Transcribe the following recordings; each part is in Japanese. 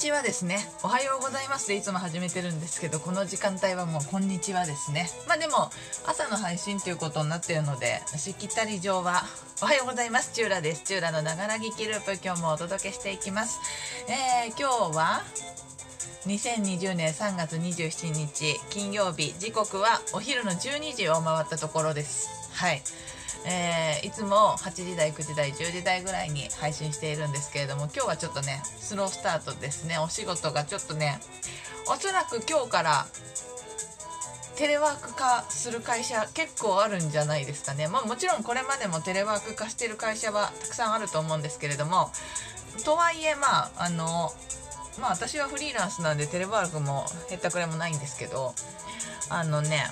ちはですね。おはようございます。でいつも始めてるんですけどこの時間帯はもうこんにちはですね。まあでも朝の配信ということになってるのでしきたり上はおはようございます。チューラです。チューラのながら聞きループ今日もお届けしていきます。えー、今日は2020年3月27日金曜日。時刻はお昼の12時を回ったところです。はい。えー、いつも8時台9時台10時台ぐらいに配信しているんですけれども今日はちょっとねスロースタートですね。お仕事がちょっとねおそらく今日からテレワーク化する会社結構あるんじゃないですかね。まあもちろんこれまでもテレワーク化してる会社はたくさんあると思うんですけれどもとはいえまああのまあ私はフリーランスなんでテレワークもへったくれもないんですけどあのね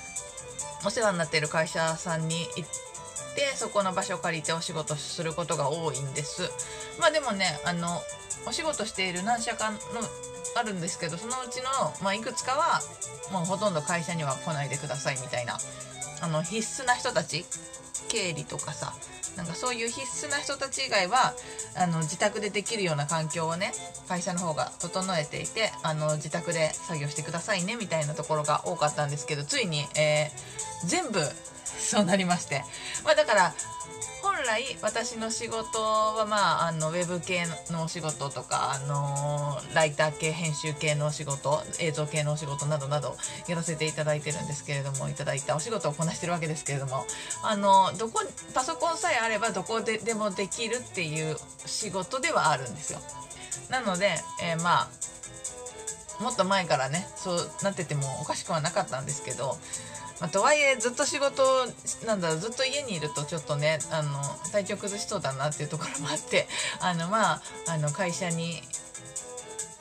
お世話になってる会社さんに行っててそこの場所を借りてお仕事することが多いんです。まあでもねあのお仕事している何社かのあるんですけどそのうちの、まあ、いくつかはもうほとんど会社には来ないでくださいみたいなあの必須な人たち経理とかさなんかそういう必須な人たち以外はあの自宅でできるような環境をね会社の方が整えていてあの自宅で作業してくださいねみたいなところが多かったんですけどついに、えー、全部そうなりまして、まあ、だから本来私の仕事はまああのウェブ系のお仕事とかあのライター系編集系のお仕事映像系のお仕事などなどやらせていただいてるんですけれどもいただいたお仕事をこなしてるわけですけれどもあのどこパソコンさえあればどこででもできるっていう仕事ではあるんですよ。なので、えー、まあもっと前からねそうなっててもおかしくはなかったんですけどまあ、とはいえずっと仕事なんだろうずっと家にいるとちょっとねあの体調崩しそうだなっていうところもあって あのまああの会社に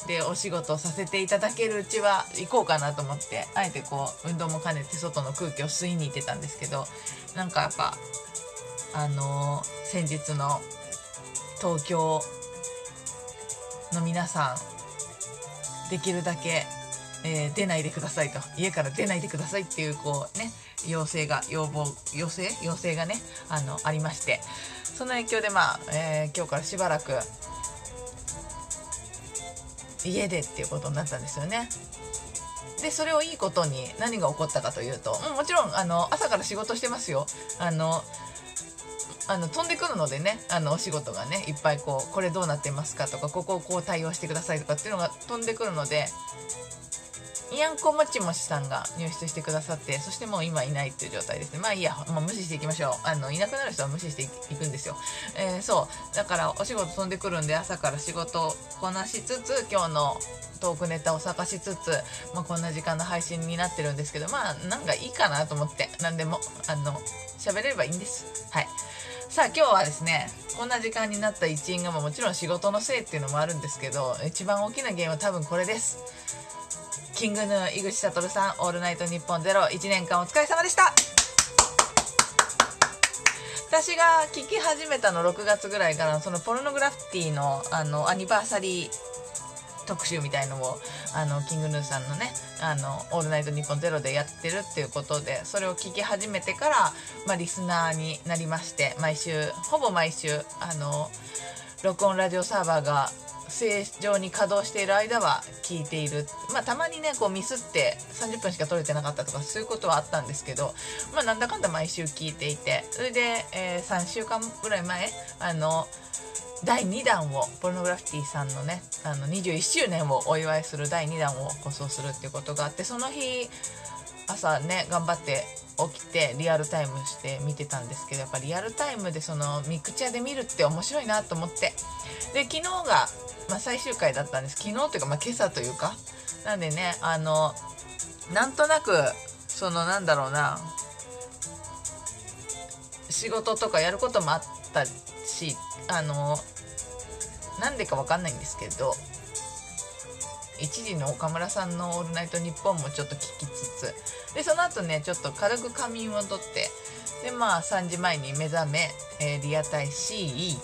でお仕事させていただけるうちは行こうかなと思ってあえてこう運動も兼ねて外の空気を吸いに行ってたんですけどなんかやっぱあの先日の東京の皆さんできるだけえー、出ないでくださいと。家から出ないでくださいっていうこうね要請が要望要請？要請がねあのありまして。その影響でまあ、えー、今日からしばらく家でっていうことになったんですよね。でそれをいいことに何が起こったかというともちろんあの朝から仕事してますよ。あのあの飛んでくるのでねあのお仕事がねいっぱいこうこれどうなってますかとかここをこう対応してくださいとかっていうのが飛んでくるのでイアンコもちもちさんが入室してくださってそしてもう今いないっていう状態ですね。まあいいや、まあ、無視していきましょう。あのいなくなる人は無視していくんですよ、えー、そう。だからお仕事飛んでくるんで朝から仕事をこなしつつ今日のトークネタを探しつつ、まあ、こんな時間の配信になってるんですけどまあなんかいいかなと思って。何でもあの喋れればいいんです。はい。さあ今日はですねこんな時間になった一因がもちろん仕事のせいっていうのもあるんですけど一番大きな原因は多分これです。キングヌー井口悟さん「オールナイトニッポンゼロ1年間お疲れ様でした。私が聞き始めたの6月ぐらいからそのポルノグラフィティのあのアニバーサリー特集みたいのをあのキングヌーさんのね「あのオールナイトニッポンゼロでやってるっていうことでそれを聞き始めてから、まあ、リスナーになりまして毎週ほぼ毎週あの録音ラジオサーバーが正常に稼働している間は聞いている、まあ、たまにねこうミスって30分しか撮れてなかったとかそういうことはあったんですけど、まあ、なんだかんだ毎週聞いていてそれで、えー、3週間ぐらい前あの第2弾をポルノグラフィティさんのねあの21周年をお祝いする第2弾を放送するっていうことがあってその日朝ね頑張って起きてリアルタイムして見てたんですけどやっぱリアルタイムでそのミクチャで見るって面白いなと思って。で昨日がまあ、最終回だったんです。昨日というか、まあ、今朝というか。なんでねあのなんとなくそのなんだろうな。仕事とかやることもあったしあのなんでか分かんないんですけど1時の岡村さんの「オールナイトニッポン」もちょっと聞きつつでその後ねちょっと軽く仮眠をとってでまあ3時前に目覚め、えー、リアタイ C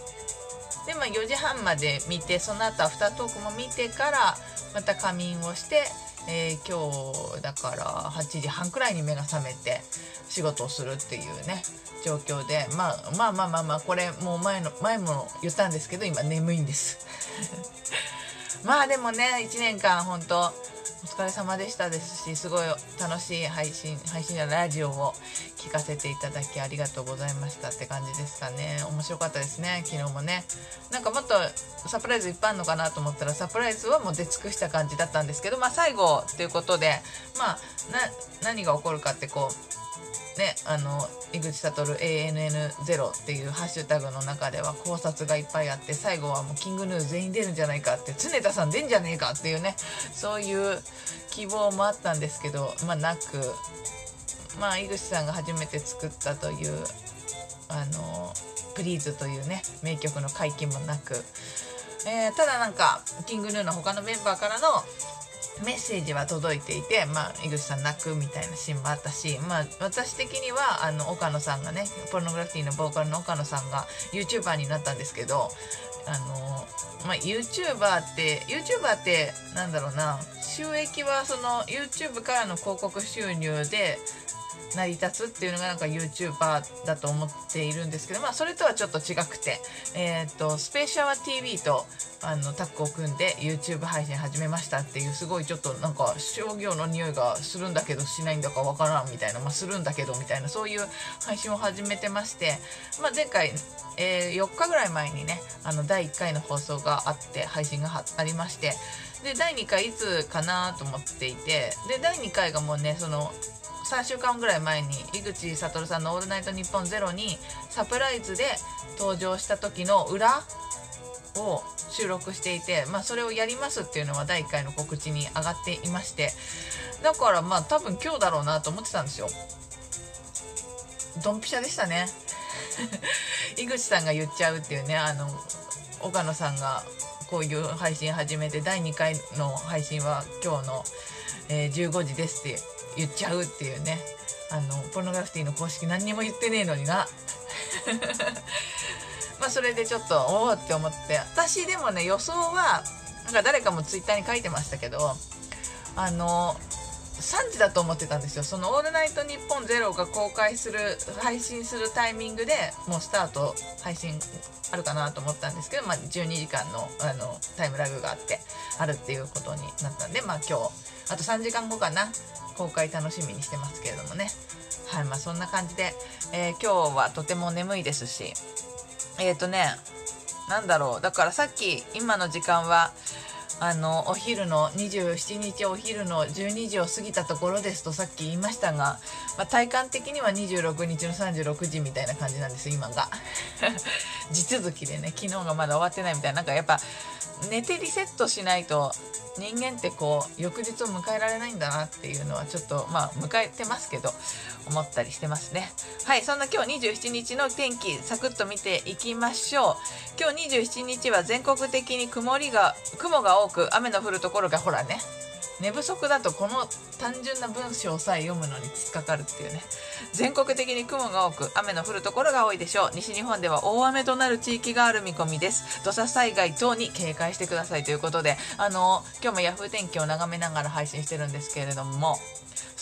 で、まあ、4時半まで見てその後アフタートークも見てからまた仮眠をして、えー、今日だから8時半くらいに目が覚めて仕事をするっていうね状況で、まあ、まあまあまあまあこれもう前の前も言ったんですけど今眠いんです。まあでもね1年間本当お疲れ様でしたですしすごい楽しい配信配信やラジオを聞かせていただきありがとうございましたって感じですかね。面白かったですね昨日もね。なんかもっとサプライズいっぱいあるのかなと思ったらサプライズはもう出尽くした感じだったんですけどまあ最後ということでまあ何が起こるかってこうね、あの井口悟 ANN0 っていうハッシュタグの中では考察がいっぱいあって最後はもうキングヌー全員出るんじゃないかって常田さん出んじゃねえかっていうねそういう希望もあったんですけどまあなくまあ井口さんが初めて作ったというあの「プリーズというね名曲の解禁もなく、えー、ただなんかキングヌーの他のメンバーからのメッセージは届いていて、まあ、井口さん泣くみたいなシーンもあったし、まあ、私的にはあの岡野さんがねポルノグラフィティのボーカルの岡野さんが YouTuber になったんですけどあの、まあ、YouTuber って YouTuber ってなんだろうな収益はその YouTube からの広告収入で成り立つっていうのがなんか YouTuber だと思っているんですけど、まあ、それとはちょっと違くて、えーと、スペーシャワ TV とあのタッグを組んで YouTube 配信始めましたっていうすごいちょっとなんか商業の匂いがするんだけどしないんだかわからんみたいな、まあ、するんだけどみたいなそういう配信を始めてまして、まあ、前回、えー、4日ぐらい前にねあの第1回の放送があって配信がありましてで第2回いつかなと思っていてで第2回がもうねその3週間ぐらい前に井口悟さんの「オールナイトニッポンゼロにサプライズで登場した時の裏を収録していて、まあ、それをやりますっていうのは第1回の告知に上がっていましてだからまあ多分今日だろうなと思ってたんですよ。ドンピシャでしたね。井口さんが言っちゃうっていうねあの岡野さんがこういう配信始めて第2回の配信は今日の、えー、15時ですって言っちゃうっていうね。あのポルノグラフィティの公式何にも言ってねえのにな。まあそれでちょっとおおって思って私でもね予想はなんか誰かもツイッターに書いてましたけどあの3時だと思ってたんですよ。その「オールナイトニッポンゼロが公開する配信するタイミングでもうスタート配信あるかなと思ったんですけど、まあ、12時間のあのタイムラグがあってあるっていうことになったんでまあ今日あと3時間後かな公開楽しみにしてますけれどもね。はいまあそんな感じで、えー、今日はとても眠いですしえっ、ー、とねなんだろうだからさっき今の時間はあのお昼の27日お昼の12時を過ぎたところですとさっき言いましたが、まあ、体感的には26日の36時みたいな感じなんです今が。地続きでね昨日がまだ終わってないみたいな。なんかやっぱ寝てリセットしないと人間ってこう翌日を迎えられないんだなっていうのはちょっとまあ迎えてますけど思ったりしてますね。はいそんな今日27日の天気サクッと見ていきましょう。今日27日は全国的に曇りが雲が多く雨の降るところがほらね寝不足だとこの単純な文章さえ読むのに突っかかるっていうね。全国的に雲が多く雨の降るところが多いでしょう。西日本では大雨となる地域がある見込みです。土砂災害等に警戒してくださいということであの今日も Yahoo 天気を眺めながら配信してるんですけれども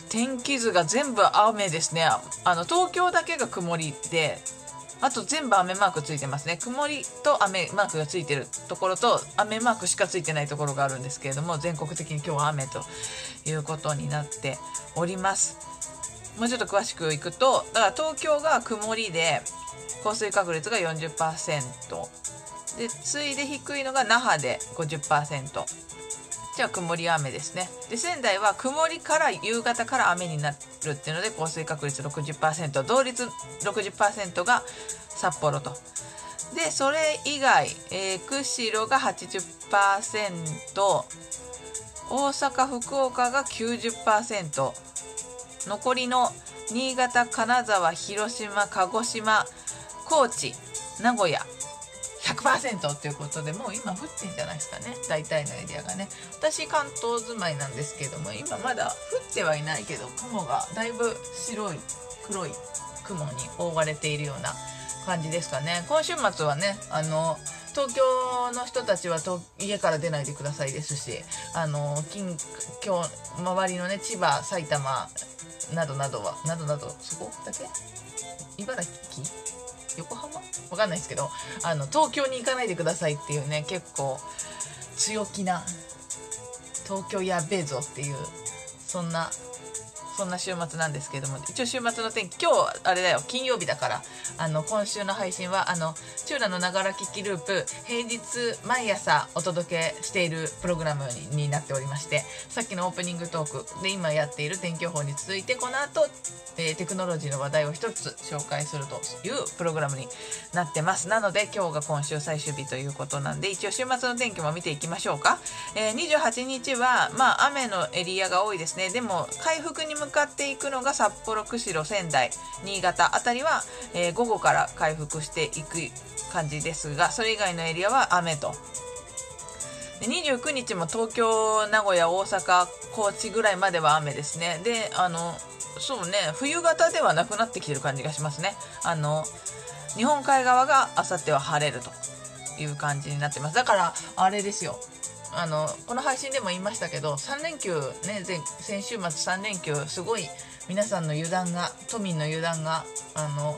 天気図が全部雨ですね。あの東京だけが曇りであと全部雨マークついてますね。曇りと雨マークがついてるところと雨マークしかついてないところがあるんですけれども全国的に今日は雨ということになっております。もうちょっと詳しくいくとだから東京が曇りで降水確率が40%で次いで低いのが那覇で50%じゃあ曇り雨ですね。で仙台は曇りから夕方から雨になるっていうので降水確率60%同率60%が札幌と。でそれ以外、えー、釧路が80%大阪福岡が90%残りの新潟金沢広島鹿児島高知名古屋100%ということでもう今降ってんじゃないですかね。大体のエリアがね。私関東住まいなんですけども今まだ降ってはいないけど雲がだいぶ白い黒い雲に覆われているような感じですかね。今週末はねあの東京の人たちは家から出ないでくださいですしあの近今日周りのね千葉埼玉などなどはなどなどそこだけ？茨城？横浜？わかんないですけどあの東京に行かないでくださいっていうね結構強気な東京やべえぞっていうそんなそんな週末なんですけれども一応週末の天気今日あれだよ金曜日だからあの今週の配信はあのチューラのながら聞きループ平日毎朝お届けしているプログラムになっておりましてさっきのオープニングトークで今やっている天気予報に続いてこの後、えー、テクノロジーの話題を一つ紹介するというプログラムになってます。なので今日が今週最終日ということなんで一応週末の天気も見ていきましょうか、えー、28日はまあ雨のエリアが多いですね。でも回復に向かっていくのが札幌釧路仙台。新潟あたりは、えー、午後から回復していく感じですがそれ以外のエリアは雨と。で29日も東京名古屋大阪高知ぐらいまでは雨ですね。であのそうね冬型ではなくなってきてる感じがしますね。あの日本海側があさっては晴れるという感じになってます。だからあれですよ。あのこの配信でも言いましたけど3連休ね先週末3連休すごい皆さんの油断が都民の油断があの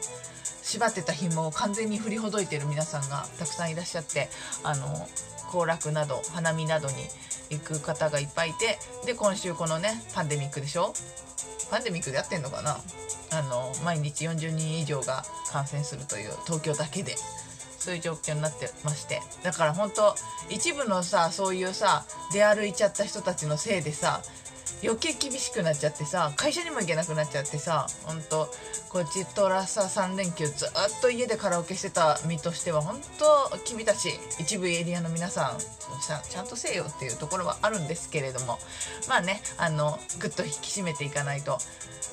縛ってた紐を完全に振りほどいてる皆さんがたくさんいらっしゃってあの行楽など花見などに行く方がいっぱいいてで今週このねパンデミックでしょ？パンデミックでやってんのかな？あの毎日40人以上が感染するという東京だけで。そういう状況になってまして。だから本当一部のさそういうさ出歩いちゃった人たちのせいでさ余計厳しくなっちゃってさ会社にも行けなくなっちゃってさ本当こっちとらさ3連休ずっと家でカラオケしてた身としては本当君たち一部エリアの皆さんちゃんとせえよっていうところはあるんですけれどもまあねあのぐっと引き締めていかないと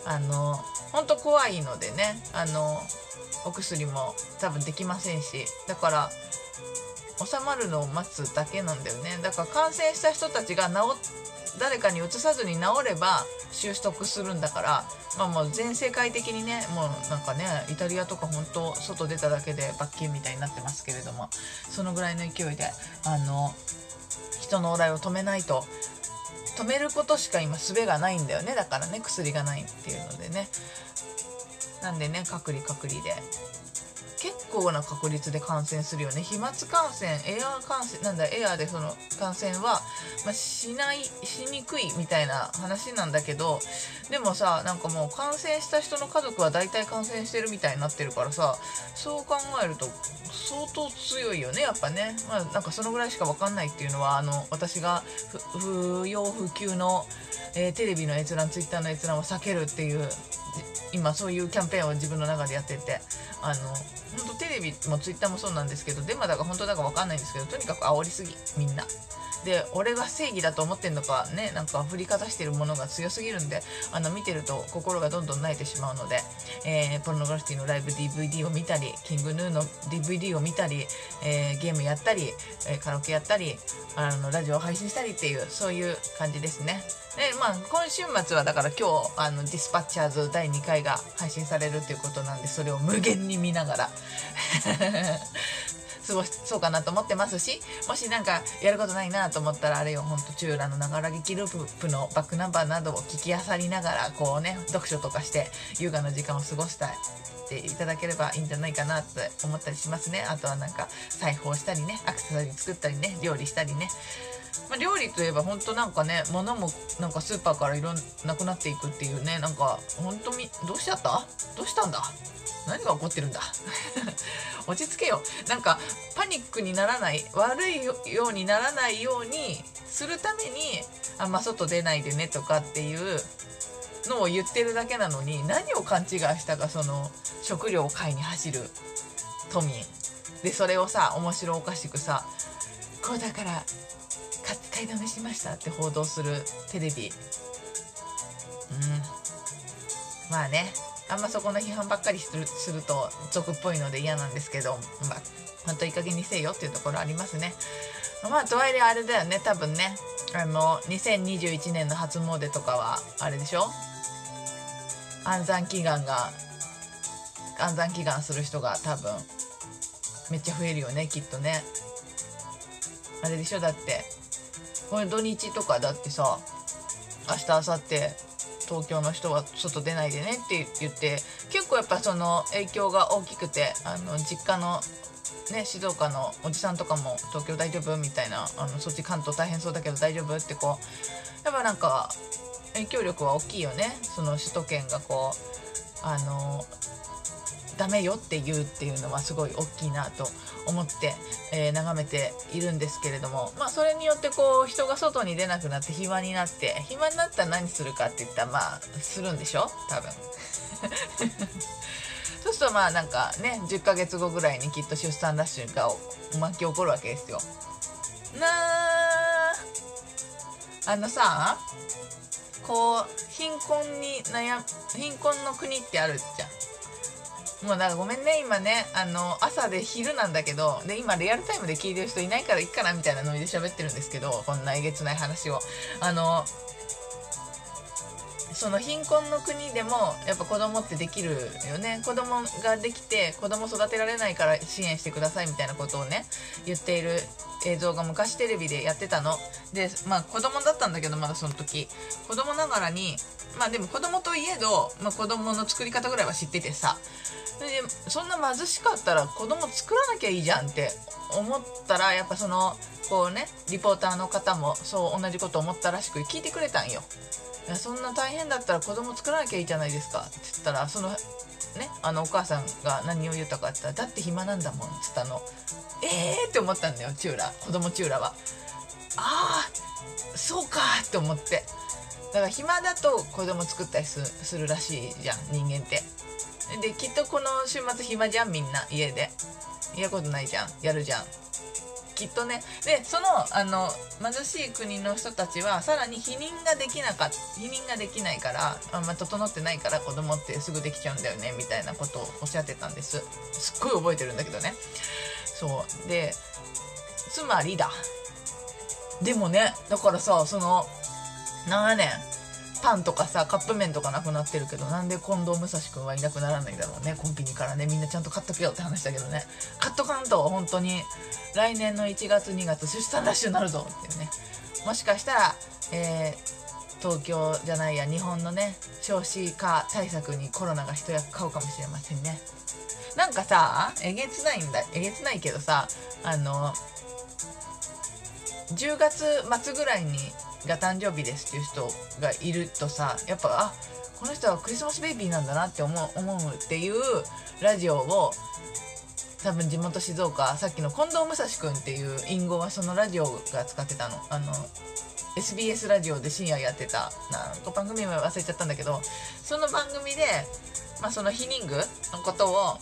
あの本当怖いのでねあのお薬も多分できませんしだから収まるのを待つだけなんだよね。だから感染した人たちが治誰かにうつさずに治れば収束するんだからまあもう全世界的にねもうなんかねイタリアとか本当外出ただけで罰金みたいになってますけれどもそのぐらいの勢いであの人の往来を止めないと止めることしか今術がないんだよね。だからね薬がないっていうのでね。なんでね隔離隔離で。結構な確率で感染するよね。飛沫感染エアー感染なんだエアーでその感染は、まあ、しないしにくいみたいな話なんだけどでもさなんかもう感染した人の家族は大体感染してるみたいになってるからさそう考えると相当強いよねやっぱね。まあなんかそのぐらいしか分かんないっていうのはあの私が不要不急の、えー、テレビの閲覧ツイッターの閲覧を避けるっていう 今そういうキャンペーンを自分の中でやっててあの本当テレビもツイッターもそうなんですけどデマだか本当だか分かんないんですけどとにかく煽りすぎみんな。で俺が正義だと思ってんのかねなんか振りかざしてるものが強すぎるんであの見てると心がどんどん慣れてしまうので、えー、ポルノグラフィティのライブ DVD を見たりキングヌーの DVD を見たり、えー、ゲームやったり、え、カラオケやったりあのラジオを配信したりっていうそういう感じですね。でまあ、今週末はだから今日あのディスパッチャーズ第2回が配信されるということなんでそれを無限に見ながら過ごしそうかなと思ってますしもし何かやることないなと思ったらあれよほんとチューラのながら劇ループのバックナンバーなどを聞きあさりながらこうね読書とかして優雅な時間を過ごしたいていただければいいんじゃないかなって思ったりしますね。あとはなんか裁縫したりねアクセサリー作ったりね料理したりね。まあ、料理といえば本当なんかね物もなんかスーパーからいろんなくなっていくっていうねなんか本当にどうしちゃった？どうしたんだ？何が起こってるんだ？落ち着けよ。なんかパニックにならない悪いようにならないようにするためにあんま外出ないでねとかっていうのを言ってるだけなのに何を勘違いしたかその食料を買いに走る都民。でそれをさ面白おかしくさこうだから買いだめしましたって報道するテレビ。うん。まあね。あんまそこの批判ばっかりするすると俗っぽいので嫌なんですけど、まあ、ほんといい加減にせよっていうところありますね。まあ、とはいえあれだよね、多分ね、あの、2021年の初詣とかは、あれでしょ？安産祈願が、安産祈願する人が多分、めっちゃ増えるよね、きっとね。あれでしょ？だって、これ土日とかだってさ、明日、明後日、東京の人は外出ないでねって言って結構やっぱその影響が大きくてあの実家のね、静岡のおじさんとかも東京大丈夫みたいなあのそっち関東大変そうだけど大丈夫ってこうやっぱなんか影響力は大きいよね。その首都圏がこうあのダメよって言うっていうのはすごい大きいなと思って、えー、眺めているんですけれども、まあ、それによってこう人が外に出なくなって暇になって暇になったら何するかって言ったらまあするんでしょ？多分。そうするとまあなんかね10ヶ月後ぐらいにきっと出産ラッシュが巻き起こるわけですよ。なあのさこう貧困に悩貧困の国ってあるじゃん。もうなんかごめんね今ね。あの朝で昼なんだけどで今リアルタイムで聞いてる人いないからいっかなみたいなノリで喋ってるんですけどこんなえげつない話を。あのその貧困の国でもやっぱ子供ってできるよね。子供ができて子供育てられないから支援してくださいみたいなことをね言っている映像が昔テレビでやってたの。でまあ子供だったんだけどまだその時。子供ながらにまあでも子供といえど、まあ、子供の作り方ぐらいは知っててさ。それでそんな貧しかったら子供作らなきゃいいじゃんって思ったらやっぱそのこうねリポーターの方もそう同じこと思ったらしく聞いてくれたんよ。いやそんな大変だったら子供作らなきゃいいじゃないですかって言ったらそのねあのお母さんが何を言ったかって言ったらだって暇なんだもんっつったの。えー、って思ったんだよチューラ子供チューラは。ああそうか！って思って。だから暇だと子供作ったりするらしいじゃん人間って。できっとこの週末暇じゃんみんな。家で。嫌ことないじゃん。やるじゃん。きっとね。でそのあの貧しい国の人たちはさらに避妊ができなか避妊ができないからあん、ま、整ってないから子供ってすぐできちゃうんだよねみたいなことをおっしゃってたんです。すっごい覚えてるんだけどね。そう。でつまりだ。でもねだからさその7年パンとかさカップ麺とかなくなってるけどなんで近藤武蔵君はいなくならないんだろうね。コンビニからねみんなちゃんと買っとけよって話だけどね。買っとかんと本当に来年の1月2月出産ラッシュになるぞっていうね。もしかしたら、えー、東京じゃないや日本のね少子化対策にコロナが一役買うかもしれませんね。なんかさえげつないんだえげつないけどさあの10月末ぐらいにが誕生日ですっていう人がいるとさやっぱあこの人はクリスマスベイビーなんだなって思う思うっていうラジオを多分地元静岡さっきの近藤武蔵君っていう隠語はそのラジオが使ってたの。あの SBS ラジオで深夜やってた。なんか番組名忘れちゃったんだけどその番組で、まあ、そのヒニングのことを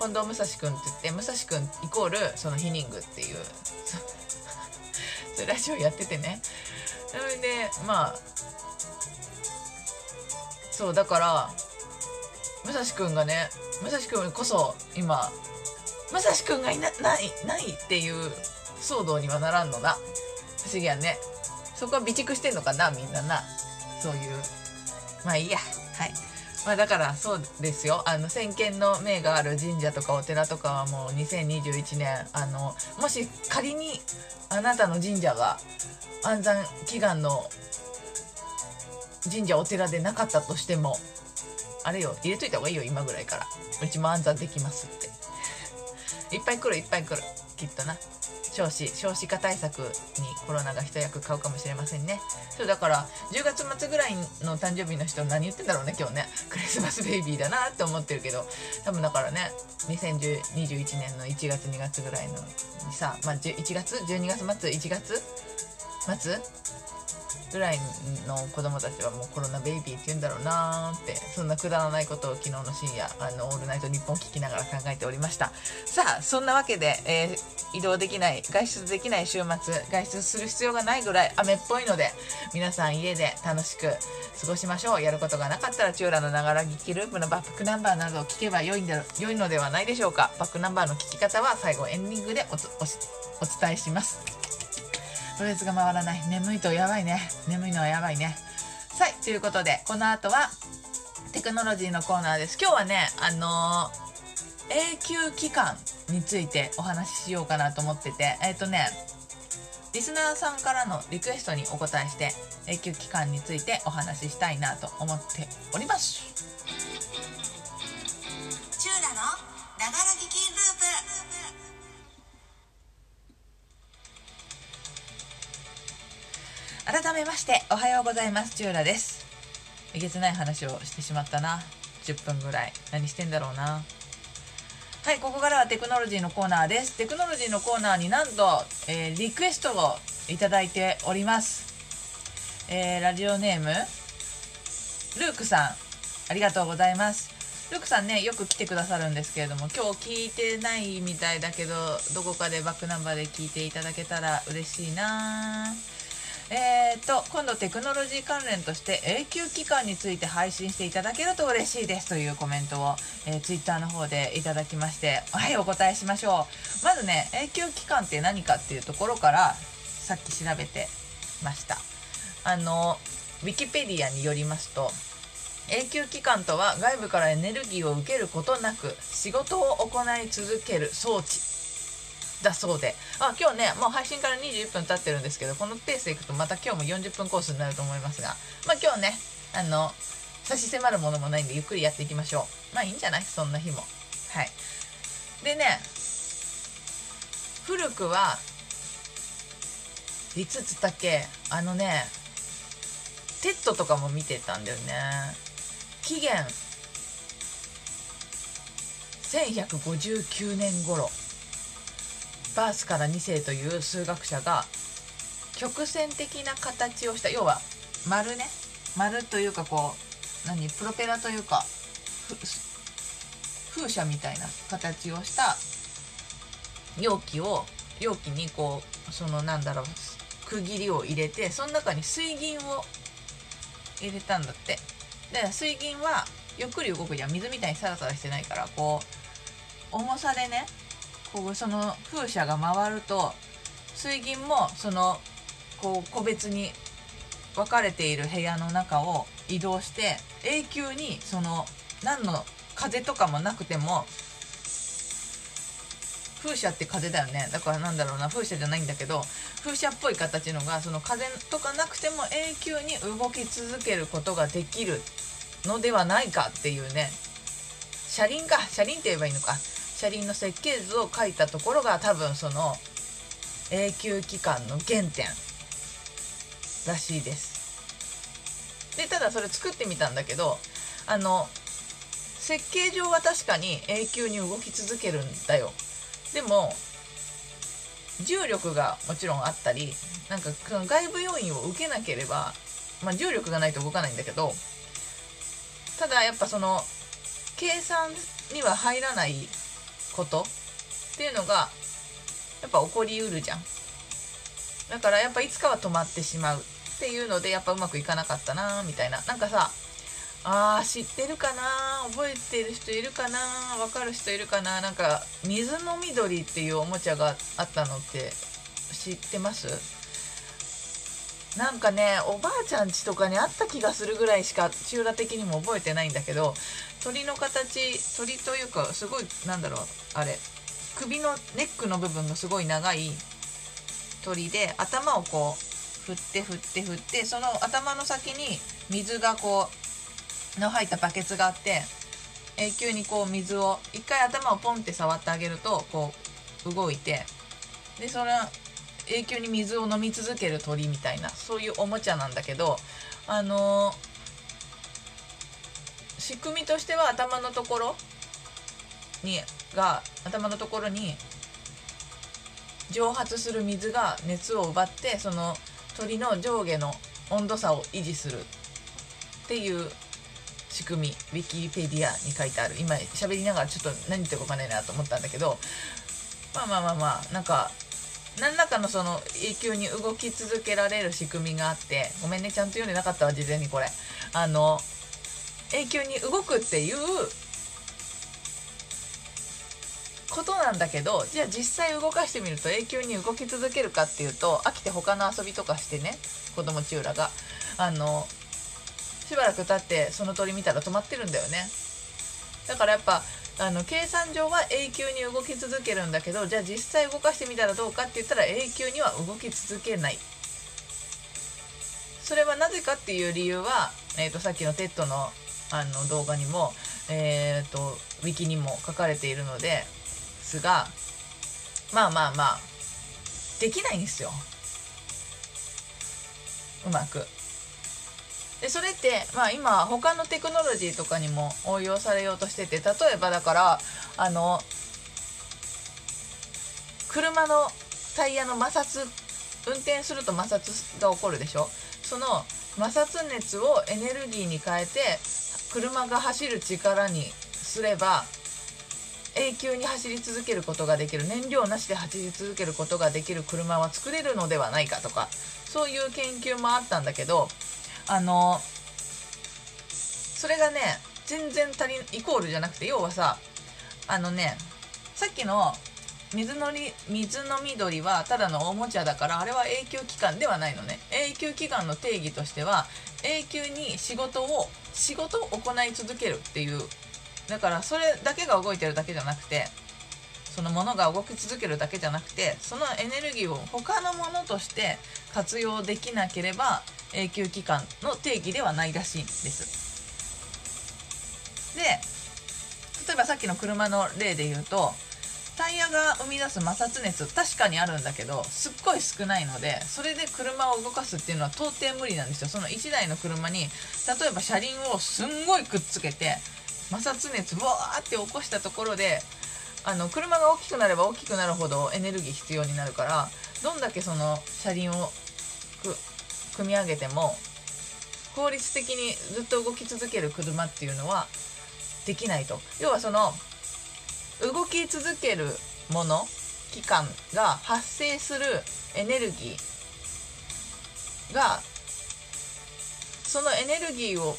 近藤武蔵君って言って武蔵君イコールそのヒニングっていうそういうラジオやっててね。それでまあそうだから武蔵君がね武蔵君こそ今武蔵君がいなないないっていう騒動にはならんのな不思議やね。そこは備蓄してんのかなみんなな。そういう。まあいいや。はい。まあだからそうですよ。あの先見の明がある神社とかお寺とかはもう2021年あのもし仮にあなたの神社が安産祈願の神社お寺でなかったとしてもあれよ入れといた方がいいよ今ぐらいから。うちも安産できますって。いっぱい来るいっぱい来る。きっとな。少子少子化対策にコロナが一役買うかもしれませんね。そうだから10月末ぐらいの誕生日の人何言ってんだろうね今日ね。クリスマスベイビーだなって思ってるけど。多分だからね2021年の1月2月ぐらいのにさ、まあ、1月？12月末？1月末？ぐらいの子供たちはもうコロナベイビーって言うんだろうなーってそんなくだらないことを昨日の深夜あの「オールナイトニッポン」聞きながら考えておりました。さあそんなわけで、えー、移動できない外出できない週末外出する必要がないぐらい雨っぽいので皆さん家で楽しく過ごしましょう。やることがなかったらチューラのながら聞きループのバックナンバーなどを聞けば良いんだ良いのではないでしょうか。バックナンバーの聞き方は最後エンディングでおお伝えします。ロレスが回らない。眠いとやばいね。眠いのはやばいね。さいということでこの後はテクノロジーのコーナーです。今日はねあのー、永久期間についてお話ししようかなと思っててえっ、ー、とねリスナーさんからのリクエストにお答えして永久期間についてお話ししたいなと思っております。チューラのながら聞きループ。改めましておはようございます。チューラです。えげつない話をしてしまったな。10分ぐらい。何してんだろうな。はいここからはテクノロジーのコーナーです。テクノロジーのコーナーになんと、えー、リクエストをいただいております。えー、ラジオネームルークさん。ありがとうございます。ルークさんねよく来てくださるんですけれども今日聞いてないみたいだけどどこかでバックナンバーで聞いていただけたら嬉しいな。えーと今度テクノロジー関連として永久期間について配信していただけると嬉しいですというコメントを、えー、ツイッターの方でいただきましてはいお答えしましょう。まずね永久期間って何かっていうところからさっき調べてました。あのウィキペディアによりますと永久期間とは外部からエネルギーを受けることなく仕事を行い続ける装置。だそうで。あ今日ねもう配信から21分経ってるんですけどこのペースでいくとまた今日も40分コースになると思いますが。まあ今日ねあの差し迫るものもないんでゆっくりやっていきましょう。まあいいんじゃない？そんな日も。はい。でね古くはいつつったっけ？あのね TED とかも見てたんだよね。紀元1159年頃。バースカラ2世という数学者が曲線的な形をした要は丸ね。丸というかこう何？プロペラというか風車みたいな形をした容器を容器にこうそのなんだろう区切りを入れてその中に水銀を入れたんだって。で水銀はゆっくり動くじゃん水みたいにサラサラしてないからこう重さでねこうその風車が回ると水銀もそのこう個別に分かれている部屋の中を移動して永久にその何の風とかもなくても風車って風だよね。だからなんだろうな風車じゃないんだけど風車っぽい形のがその風とかなくても永久に動き続けることができるのではないかっていうね。車輪か。車輪って言えばいいのか。車輪の設計図を描いたところが多分その永久期間の原点らしいです。でただそれ作ってみたんだけどあの設計上は確かに永久に動き続けるんだよ。でも重力がもちろんあったりなんかその外部要因を受けなければ、まあ、重力がないと動かないんだけどただやっぱその計算には入らないことっていうのがやっぱ起こりうるじゃん。だからやっぱいつかは止まってしまうっていうのでやっぱうまくいかなかったなみたいな。なんかさあー知ってるかな？覚えてる人いるかな？わかる人いるかな？なんか水の緑っていうおもちゃがあったのって知ってます？なんかねおばあちゃん家とかにあった気がするぐらいしか中羅的にも覚えてないんだけど鳥の形鳥というかすごいなんだろうあれ首のネックの部分がすごい長い鳥で頭をこう振って振って振ってその頭の先に水がこうの入ったバケツがあって永久にこう水を一回頭をポンって触ってあげるとこう動いてでそれ永久に水を飲み続ける鳥みたいなそういうおもちゃなんだけどあのー、仕組みとしては頭のところにが頭のところに蒸発する水が熱を奪ってその鳥の上下の温度差を維持するっていう仕組みウィキペディアに書いてある。今喋りながらちょっと何言ってるか分かんないなと思ったんだけどまあまあまあまあなんか何らかのその永久に動き続けられる仕組みがあってごめんねちゃんと読んでなかったわ事前にこれ。あの永久に動くっていうことなんだけどじゃあ実際動かしてみると永久に動き続けるかっていうと飽きて他の遊びとかしてね子供チューラが。あのしばらく経ってその鳥見たら止まってるんだよね。だからやっぱあの計算上は永久に動き続けるんだけどじゃあ実際動かしてみたらどうかって言ったら永久には動き続けない。それはなぜかっていう理由は、えーと、さっきの TED のあの動画にも、えーと、とウィキにも書かれているのですがまあまあまあできないんですよ。うまく。でそれってまあ今他のテクノロジーとかにも応用されようとしてて例えばだからあの車のタイヤの摩擦運転すると摩擦が起こるでしょ？その摩擦熱をエネルギーに変えて車が走る力にすれば永久に走り続けることができる。燃料なしで走り続けることができる車は作れるのではないかとかそういう研究もあったんだけどあのそれがね全然足りイコールじゃなくて要はさあのねさっきの水のり水の緑はただのおもちゃだからあれは永久期間ではないのね。永久期間の定義としては永久に仕事を仕事を行い続けるっていうだからそれだけが動いてるだけじゃなくてそのものが動き続けるだけじゃなくてそのエネルギーを他のものとして活用できなければ永久期間の定義ではないらしいんです。で例えばさっきの車の例で言うとタイヤが生み出す摩擦熱確かにあるんだけどすっごい少ないのでそれで車を動かすっていうのは到底無理なんですよ。その1台の車に例えば車輪をすんごいくっつけて摩擦熱わーって起こしたところであの車が大きくなれば大きくなるほどエネルギー必要になるからどんだけその車輪を組み上げても効率的にずっと動き続ける車っていうのはできないと。要はその動き続けるもの期間が発生するエネルギーがそのエネルギーを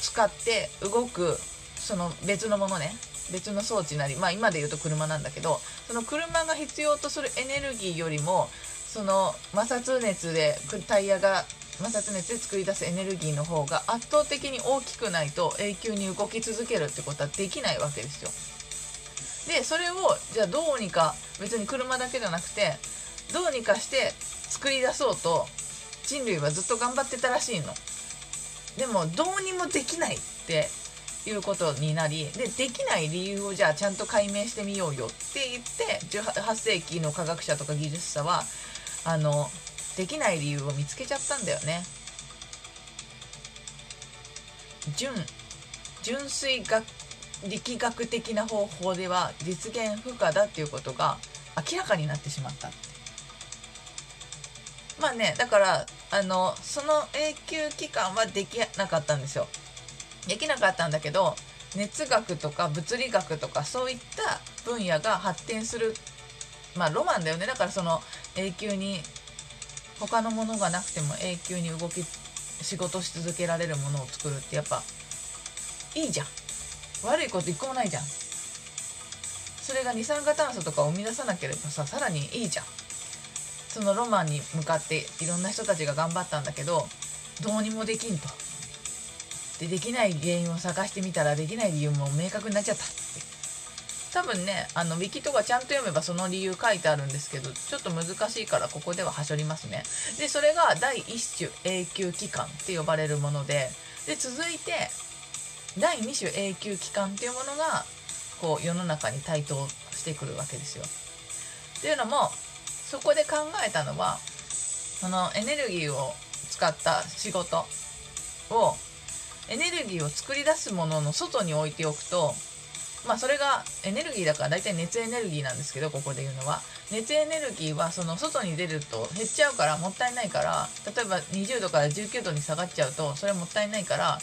使って動くその別のものね。別の装置なりまあ今で言うと車なんだけどその車が必要とするエネルギーよりもその摩擦熱でタイヤが摩擦熱で作り出すエネルギーの方が圧倒的に大きくないと永久に動き続けるってことはできないわけですよ。でそれをじゃあどうにか別に車だけじゃなくてどうにかして作り出そうと人類はずっと頑張ってたらしいの。でもどうにもできないっていうことになりでできない理由をじゃあちゃんと解明してみようよって言って18世紀の科学者とか技術者はあのできない理由を見つけちゃったんだよね。純純粋学力学的な方法では実現不可だっていうことが明らかになってしまったまあねだからあのその永久期間はできなかったんですよ。できなかったんだけど熱学とか物理学とかそういった分野が発展するまあロマンだよね。だからその永久に他のものがなくても永久に動き仕事し続けられるものを作るってやっぱいいじゃん。悪いこと一個もないじゃん。それが二酸化炭素とかを生み出さなければささらにいいじゃん。そのロマンに向かっていろんな人たちが頑張ったんだけどどうにもできんと。でできない原因を探してみたらできない理由も明確になっちゃった多分ねあのウィキとかちゃんと読めばその理由書いてあるんですけどちょっと難しいからここでははしょりますね。でそれが第1種永久期間って呼ばれるものでで続いて第2種永久期間っていうものがこう世の中に台頭してくるわけですよ。っていうのもそこで考えたのはそのエネルギーを使った仕事をエネルギーを作り出すものの外に置いておくとまあそれがエネルギーだから大体熱エネルギーなんですけどここで言うのは。熱エネルギーはその外に出ると減っちゃうからもったいないから例えば20度から19度に下がっちゃうとそれもったいないから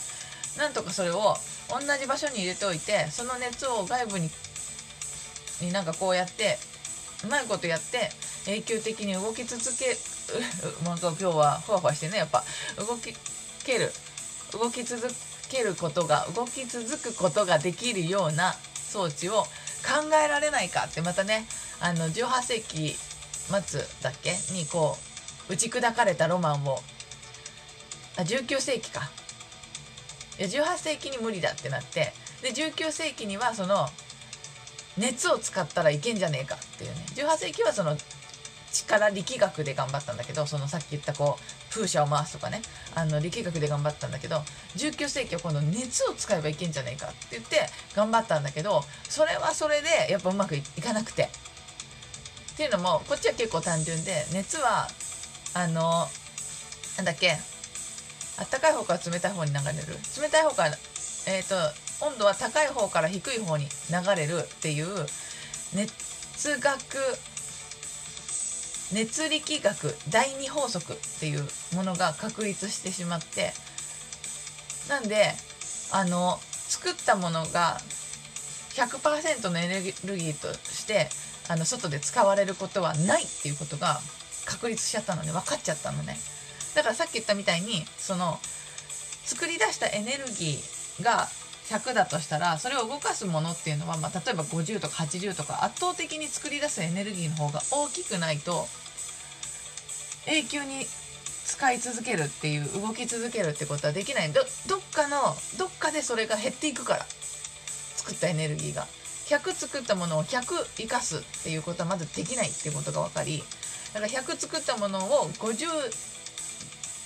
なんとかそれを同じ場所に入れておいてその熱を外部にになんかこうやってうまいことやって永久的に動き続けなんか今日はふわふわしてねやっぱ。動きける。動き続けることが動き続くことができるような装置を考えられないかってまたねあの18世紀末だっけにこう打ち砕かれたロマンをあ19世紀か。いや18世紀に無理だってなってで19世紀にはその熱を使ったらいけんじゃねえかっていうね。18世紀はその力力学で頑張ったんだけどそのさっき言ったこう風車を回すとかねあの力学で頑張ったんだけど19世紀は今度熱を使えばいけんじゃねえかって言って頑張ったんだけどそれはそれでやっぱうまくいかなくて。っていうのもこっちは結構単純で熱はあのなんだっけあったかい方から冷たい方に流れる。冷たい方からえっ、ー、と温度は高い方から低い方に流れるっていう熱学熱力学第二法則っていうものが確立してしまってなんであの作ったものが100%のエネルギーとしてあの外で使われることはないっていうことが確立しちゃったのね。分かっちゃったのね。だからさっき言ったみたいにその作り出したエネルギーが100だとしたらそれを動かすものっていうのは、まあ、例えば50とか80とか圧倒的に作り出すエネルギーの方が大きくないと永久に使い続けるっていう動き続けるってことはできない。どどっかのどっかでそれが減っていくから。作ったエネルギーが。100作ったものを100生かすっていうことはまずできないっていうことが分かりだから100作ったものを50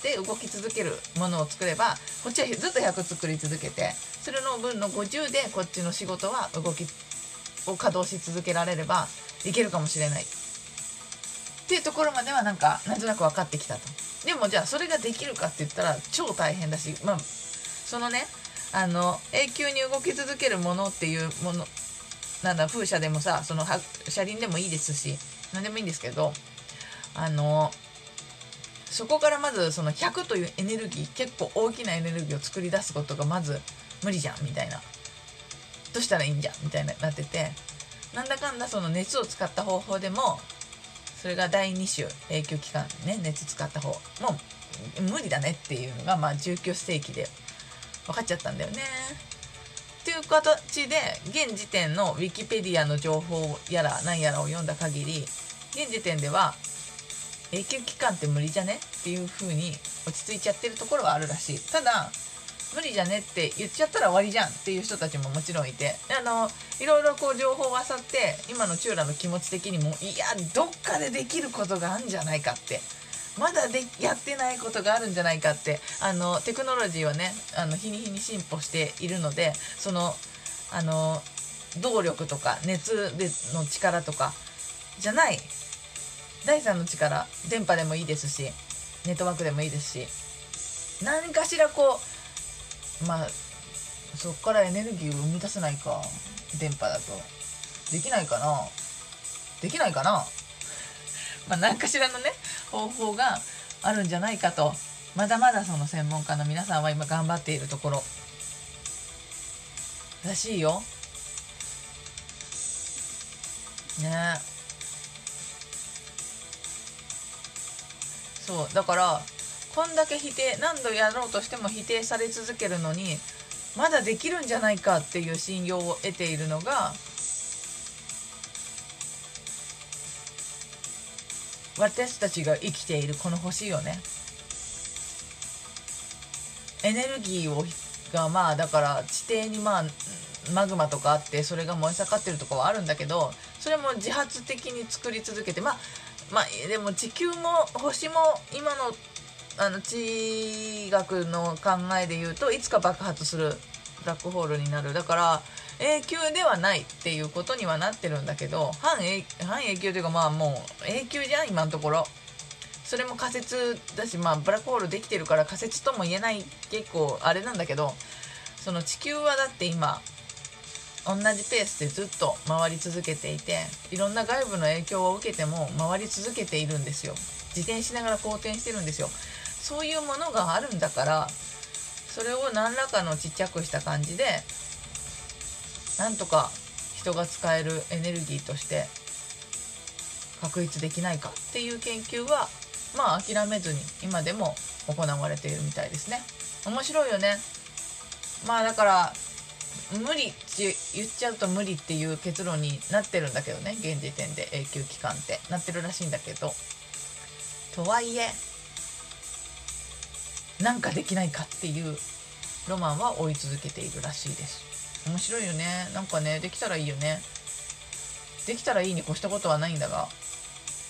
で動き続けるものを作ればこっちはずっと100作り続けてそれの分の50でこっちの仕事は動きを稼働し続けられればいけるかもしれない。っていうところまではなんかなんとなく分かってきたと。でもじゃあそれができるかって言ったら超大変だしまあそのねあの永久に動き続けるものっていうものなんだ風車でもさその車輪でもいいですし何でもいいんですけどあのそこからまずその100というエネルギー結構大きなエネルギーを作り出すことがまず無理じゃんみたいな。どうしたらいいんじゃんみたいななってて。なんだかんだその熱を使った方法でもそれが第2種永久期間ね熱使った方もう無理だねっていうのがまあ19世紀で分かっちゃったんだよね。という形で現時点のウィキペディアの情報やら何やらを読んだ限り現時点では永久期間って無理じゃね？っていう風に落ち着いちゃってるところはあるらしいただ無理じゃねって言っちゃったら終わりじゃんっていう人たちももちろんいて。あのいろいろこう情報を漁って今のチューラの気持ち的にもいやどっかでできることがあるんじゃないかって。まだでやってないことがあるんじゃないかって。あのテクノロジーはねあの日に日に進歩しているのでそのあの動力とか熱での力とかじゃない。第3の力電波でもいいですしネットワークでもいいですし何かしらこうまあそっからエネルギーを生み出せないか電波だと。できないかな？できないかな？まあ何かしらのね方法があるんじゃないかと。まだまだその専門家の皆さんは今頑張っているところ。らしいよ。ね。そうだからこんだけ否定何度やろうとしても否定され続けるのにまだできるんじゃないかっていう信用を得ているのが私たちが生きているこの星よね。エネルギーをがまあだから地底にまあマグマとかあってそれが燃え盛ってるとかはあるんだけどそれも自発的に作り続けてまあまあでも地球も星も今のあの地学の考えで言うといつか爆発するブラックホールになる。だから永久ではないっていうことにはなってるんだけど半永半永久というかまあもう永久じゃん今のところ。それも仮説だしまあブラックホールできてるから仮説とも言えない結構あれなんだけどその地球はだって今同じペースでずっと回り続けていていろんな外部の影響を受けても回り続けているんですよ。自転しながら好転してるんですよ。そういうものがあるんだからそれを何らかのちっちゃくした感じでなんとか人が使えるエネルギーとして確立できないかっていう研究はまあ諦めずに今でも行われているみたいですね。面白いよね。まあだから無理って言っちゃうと無理っていう結論になってるんだけどね。現時点で永久期間ってなってるらしいんだけど。とはいえなんかできないかっていうロマンは追い続けているらしいです。面白いよね。なんかねできたらいいよね。できたらいいに越したことはないんだが。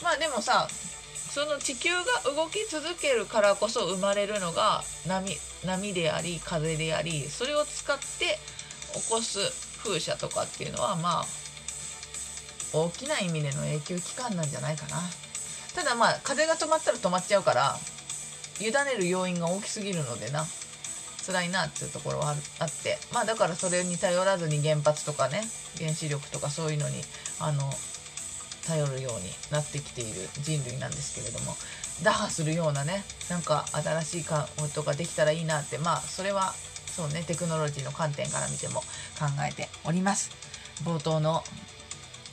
まあでもさその地球が動き続けるからこそ生まれるのが波波であり風でありそれを使って起こす風車とかっていうのはまあ大きな意味での永久期間なんじゃないかな。ただまあ風が止まったら止まっちゃうから委ねる要因が大きすぎるのでな。辛いなっていうところはあって。まあだからそれに頼らずに原発とかね原子力とかそういうのにあの頼るようになってきている人類なんですけれども。打破するようなねなんか新しいことができたらいいなって。まあそれはそうねテクノロジーの観点から見ても考えております。冒頭の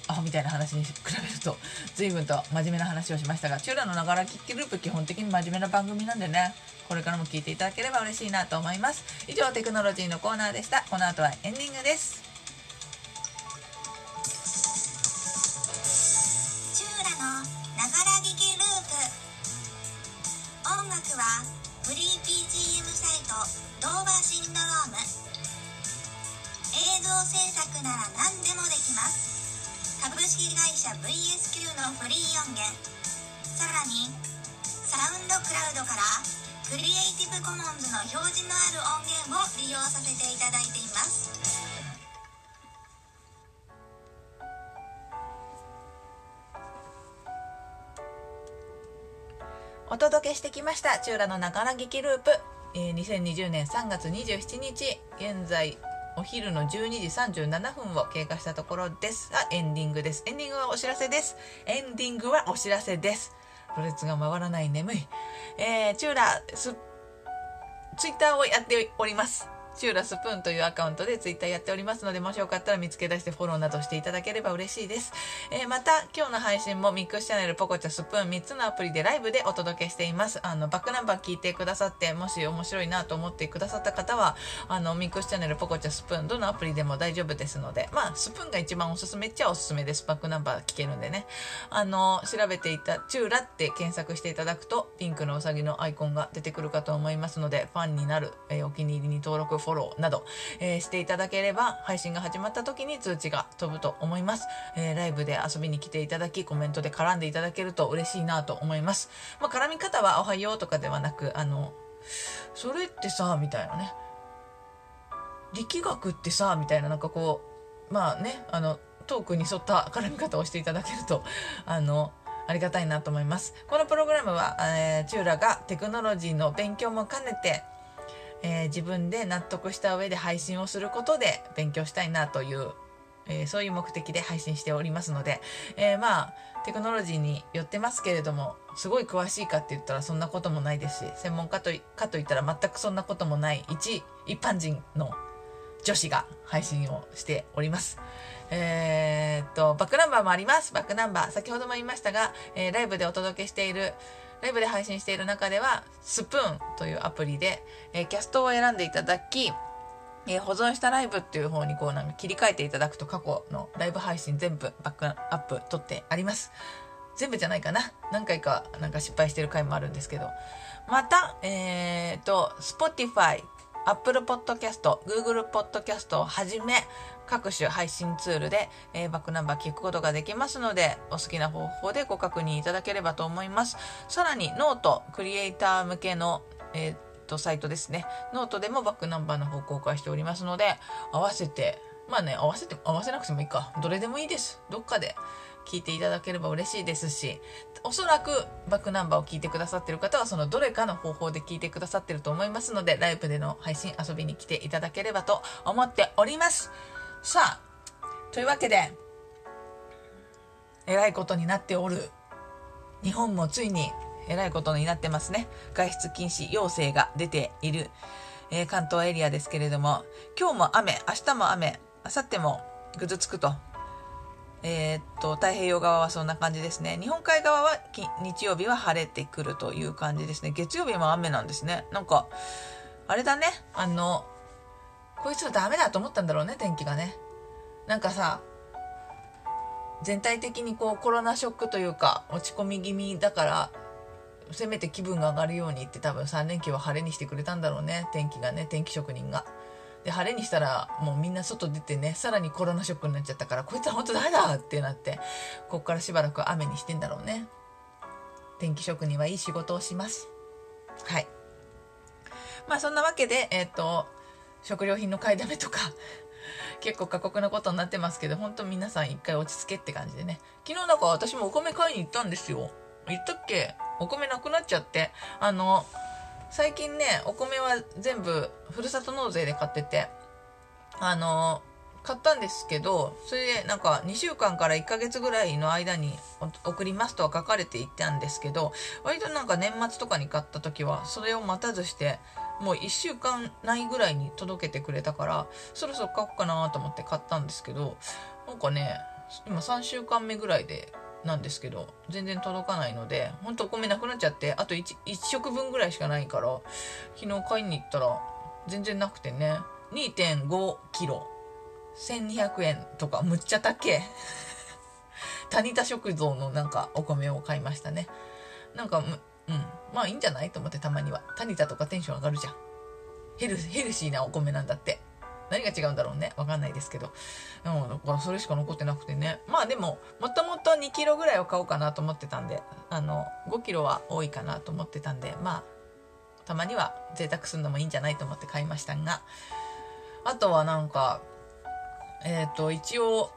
アホみたいな話に比べると随分と真面目な話をしましたがチューラのながら聞きループ基本的に真面目な番組なんでねこれからも聞いていただければ嬉しいなと思います。以上テクノロジーのコーナーでした。この後はエンディングです。チューラのながら聞きループ。音楽はフリー BGM サイトドーバーシンドローム。映像制作なら何でもできます。株式会社 VSQ のフリー音源。さらにサウンドクラウドからクリエイティブコモンズの表示のある音源を利用させていただいています。お届けしてきましたチューラのながら聞きループ、えー2020年3月27日現在お昼の12時37分を経過したところです。がエンディングです。エンディングはお知らせです。エンディングはお知らせです。ろれつが回らない。眠い、えー、チューラーツイッターをやっております。チューラスプーンというアカウントでツイッターやっておりますので、もしよかったら見つけ出してフォローなどしていただければ嬉しいです。えーまた、今日の配信もミックスチャンネル、ポコチャ、スプーン3つのアプリでライブでお届けしています。あの、バックナンバー聞いてくださって、もし面白いなと思ってくださった方は、あの、ミックスチャンネル、ポコチャ、スプーン、どのアプリでも大丈夫ですので、まあ、スプーンが一番おすすめっちゃおすすめです。バックナンバー聞けるんでね。あの、調べていた、チューラって検索していただくと、ピンクのうさぎのアイコンが出てくるかと思いますので、ファンになる、えーお気に入りに登録、フォローなど、えーしていただければ、配信が始まった時に通知が飛ぶと思います。えーライブで遊びに来ていただき、コメントで絡んでいただけると嬉しいなと思います。まあ、絡み方はおはようとかではなく、あの、それってさ、みたいなね。力学ってさ、みたいな、なんかこう、まあね、あの、トークに沿った 絡み方をしていただけると、あの、ありがたいなと思います。このプログラムは、えーチューラがテクノロジーの勉強も兼ねて、えー自分で納得した上で配信をすることで勉強したいなという、えーそういう目的で配信しておりますので、えーまあテクノロジーに寄ってますけれどもすごい詳しいかって言ったらそんなこともないですし専門家とかといったら全くそんなこともない一一般人の女子が配信をしております。えーっと、バックナンバーもあります。バックナンバー。先ほども言いましたが、えーライブでお届けしている、ライブで配信している中では、スプーンというアプリで、えーキャストを選んでいただき、えー保存したライブっていう方にこうなんか切り替えていただくと過去のライブ配信全部バックアップ取ってあります。全部じゃないかな。何回かなんか失敗してる回もあるんですけど。また、えー、と、Spotify、Apple Podcast、Google Podcast をはじめ、各種配信ツールで、えーバックナンバー聞くことができますので、お好きな方法でご確認いただければと思います。さらに、ノート、クリエイター向けの、えーと、サイトですね。ノートでもバックナンバーの方公開しておりますので、合わせて、まあね、合わせて、合わせなくてもいいか。どれでもいいです。どっかで聞いていただければ嬉しいですし、おそらくバックナンバーを聞いてくださってる方はそのどれかの方法で聞いてくださってると思いますので、ライブでの配信遊びに来ていただければと思っております。さあ、というわけで、えらいことになっておる。日本もついにえらいことになってますね。外出禁止要請が出ている、えー関東エリアですけれども、今日も雨、明日も雨、明後日もぐずつくと。えーっと、太平洋側はそんな感じですね。日本海側は日曜日は晴れてくるという感じですね。月曜日も雨なんですね。なんか、あれだね。あの、こいつはダメだと思ったんだろうね、天気がね。なんかさ、全体的にこうコロナショックというか落ち込み気味だからせめて気分が上がるようにって多分3連休は晴れにしてくれたんだろうね天気がね天気職人がで晴れにしたらもうみんな外出てねさらにコロナショックになっちゃったからこいつは本当ダメだってなってこっからしばらく雨にしてんだろうね。天気職人はいい仕事をします。はい。まあそんなわけでえっ、と食料品の買いだめとか結構過酷なことになってますけど本当皆さん一回落ち着けって感じでね。昨日なんか私もお米買いに行ったんですよ。言ったっけ？お米なくなっちゃって。あの最近ねお米は全部ふるさと納税で買っててあの買ったんですけどそれでなんか2週間から1ヶ月ぐらいの間に送りますとは書かれていたんですけど割となんか年末とかに買った時はそれを待たずしてもう1週間ないぐらいに届けてくれたからそろそろ買おうかなと思って買ったんですけどなんかね今3週間目ぐらいでなんですけど全然届かないのでほんとお米なくなっちゃってあと 1, 1食分ぐらいしかないから昨日買いに行ったら全然なくてね。2.5キロ。1200円とかむっちゃ高え。谷田食堂のなんかお米を買いましたね。なんかうん。まあいいんじゃない？と思ってたまには。谷田とかテンション上がるじゃん。ヘルヘルシーなお米なんだって。何が違うんだろうねわかんないですけど、うん、だからそれしか残ってなくてねまあでももともと2キロぐらいを買おうかなと思ってたんであの5キロは多いかなと思ってたんでまあたまには贅沢するのもいいんじゃないと思って買いましたがあとはなんかえっ、ー、と、一応、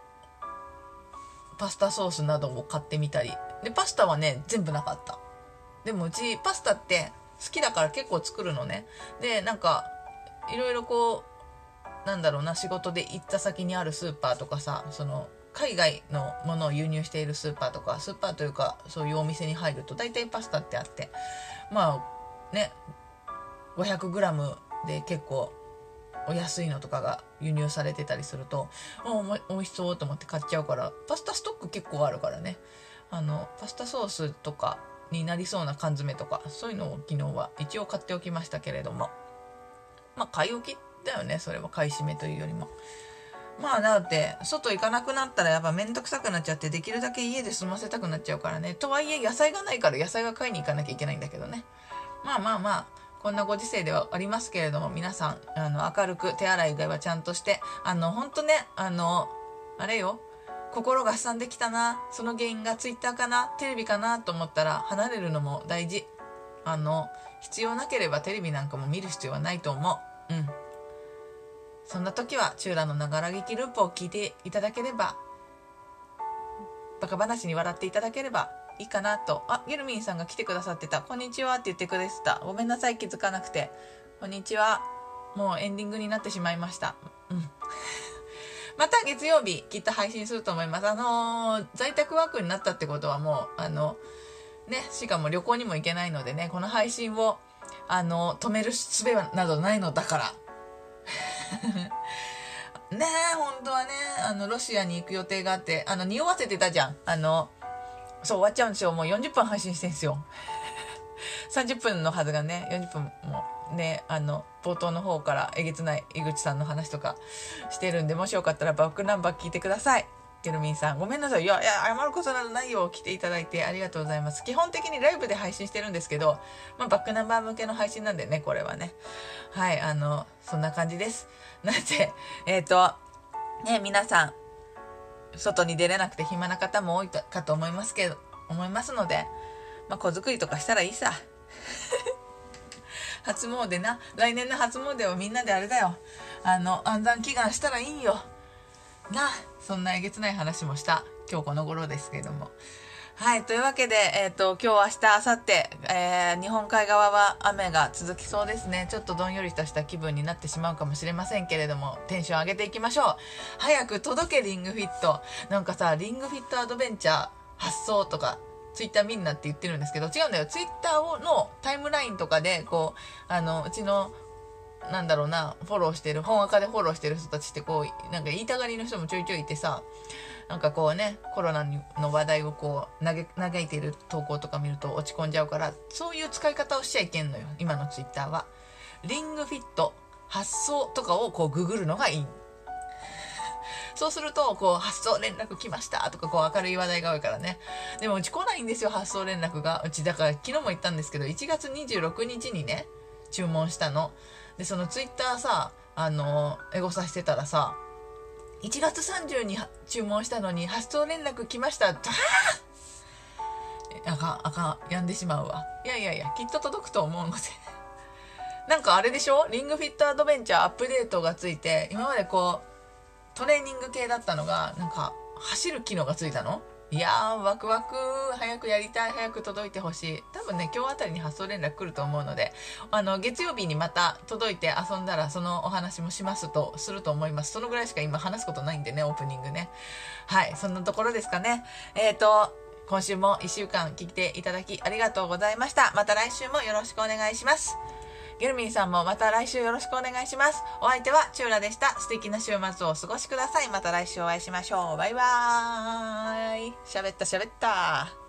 パスタソースなども買ってみたり。で、パスタはね、全部なかった。でもうち、パスタって好きだから結構作るのね。で、なんか、いろいろこう、なんだろうな、仕事で行った先にあるスーパーとかさ、その、海外のものを輸入しているスーパーとか、スーパーというか、そういうお店に入ると、大体パスタってあって、まあ、ね、500g で結構お安いのとかが輸入されてたりするとお美味しそうと思って買っちゃうからパスタストック結構あるからね。あのパスタソースとかになりそうな缶詰とかそういうのを昨日は一応買っておきましたけれども。まあ買い置きっだよねそれは買い占めというよりもまあだって外行かなくなったらやっぱ面倒くさくなっちゃってできるだけ家で済ませたくなっちゃうからねとはいえ野菜がないから野菜が買いに行かなきゃいけないんだけどねまあまあまあこんなご時世ではありますけれども、皆さん、あの、明るく手洗いうがはちゃんとして、あの、ほんとね、あの、あれよ、心がすんできたな、その原因がツイッターかな、テレビかなと思ったら離れるのも大事。あの、必要なければテレビなんかも見る必要はないと思う。うん。そんな時は、チューラのながら劇ループを聞いていただければ、バカ話に笑っていただければいいかなと。あ、ゲルミンさんが来てくださってた。こんにちはって言ってくれてた。ごめんなさい、気づかなくて。こんにちは。もうエンディングになってしまいました。うん。また月曜日、きっと配信すると思います。あのー、在宅ワークになったってことはもう、あの、ね、しかも旅行にも行けないのでね、この配信を、あの、止める術などないのだから。ねえ、本当はね、あの、ロシアに行く予定があって、あの、匂わせてたじゃん。あの、そう終わっちゃうんですよもう40分配信してんすよ 30分のはずがね40分もねあの冒頭の方からえげつない井口さんの話とかしてるんでもしよかったらバックナンバー聞いてくださいケルミンさんごめんなさいいやいや謝ることなどないよ来ていただいてありがとうございます基本的にライブで配信してるんですけど、まあ、バックナンバー向けの配信なんでねこれはねはいあのそんな感じです なのでえっ、ー、とね皆さん外に出れなくて暇な方も多いかと思いますけど、思いますので、まあ、子作りとかしたらいいさ。初詣な。来年の初詣はみんなであれだよ。あの、安産祈願したらいいよ。な。そんなえげつない話もした。今日この頃ですけども。はい。というわけで、えっ、ー、と、今日、明日、明後日、えー、日本海側は雨が続きそうですね。ちょっとどんよりとした気分になってしまうかもしれませんけれども、テンション上げていきましょう。早く届けリングフィット。なんかさ、リングフィットアドベンチャー発送とか、ツイッターみんなって言ってるんですけど、違うんだよ。ツイッターのタイムラインとかで、こう、あの、うちのなんだろうな、フォローしてる、本赤でフォローしてる人たちってこう、なんか言いたがりの人もちょいちょいいてさ、なんかこうね、コロナの話題をこう、嘆いている投稿とか見ると落ち込んじゃうから、そういう使い方をしちゃいけんのよ、今のツイッターは。リングフィット、発送とかをこうググるのがいい。そうすると、こう、発送連絡来ましたとか、こう、明るい話題が多いからね。でも、うち来ないんですよ、発送連絡が。うち、だから、昨日も言ったんですけど、1月26日にね、注文したの。で、そのツイッターさ、あの、エゴサしてたらさ、1月30に注文したのに発送連絡来ました。ああかん、あかん、やんでしまうわ。いやいやいや、きっと届くと思うので なんかあれでしょ？リングフィットアドベンチャーアップデートがついて、今までこう、トレーニング系だったのが、なんか、走る機能がついたの？いやーワクワク。早くやりたい。早く届いてほしい。多分ね今日あたりに発送連絡来ると思うのであの月曜日にまた届いて遊んだらそのお話もしますとすると思います。そのぐらいしか今話すことないんでねオープニングね。はいそんなところですかね。えっ、ー、と今週も1週間聞いていただきありがとうございました。また来週もよろしくお願いします。ゲルミンさんもまた来週よろしくお願いします。お相手はチューラでした。素敵な週末をお過ごしください。また来週お会いしましょう。バイバーイ。喋った喋った。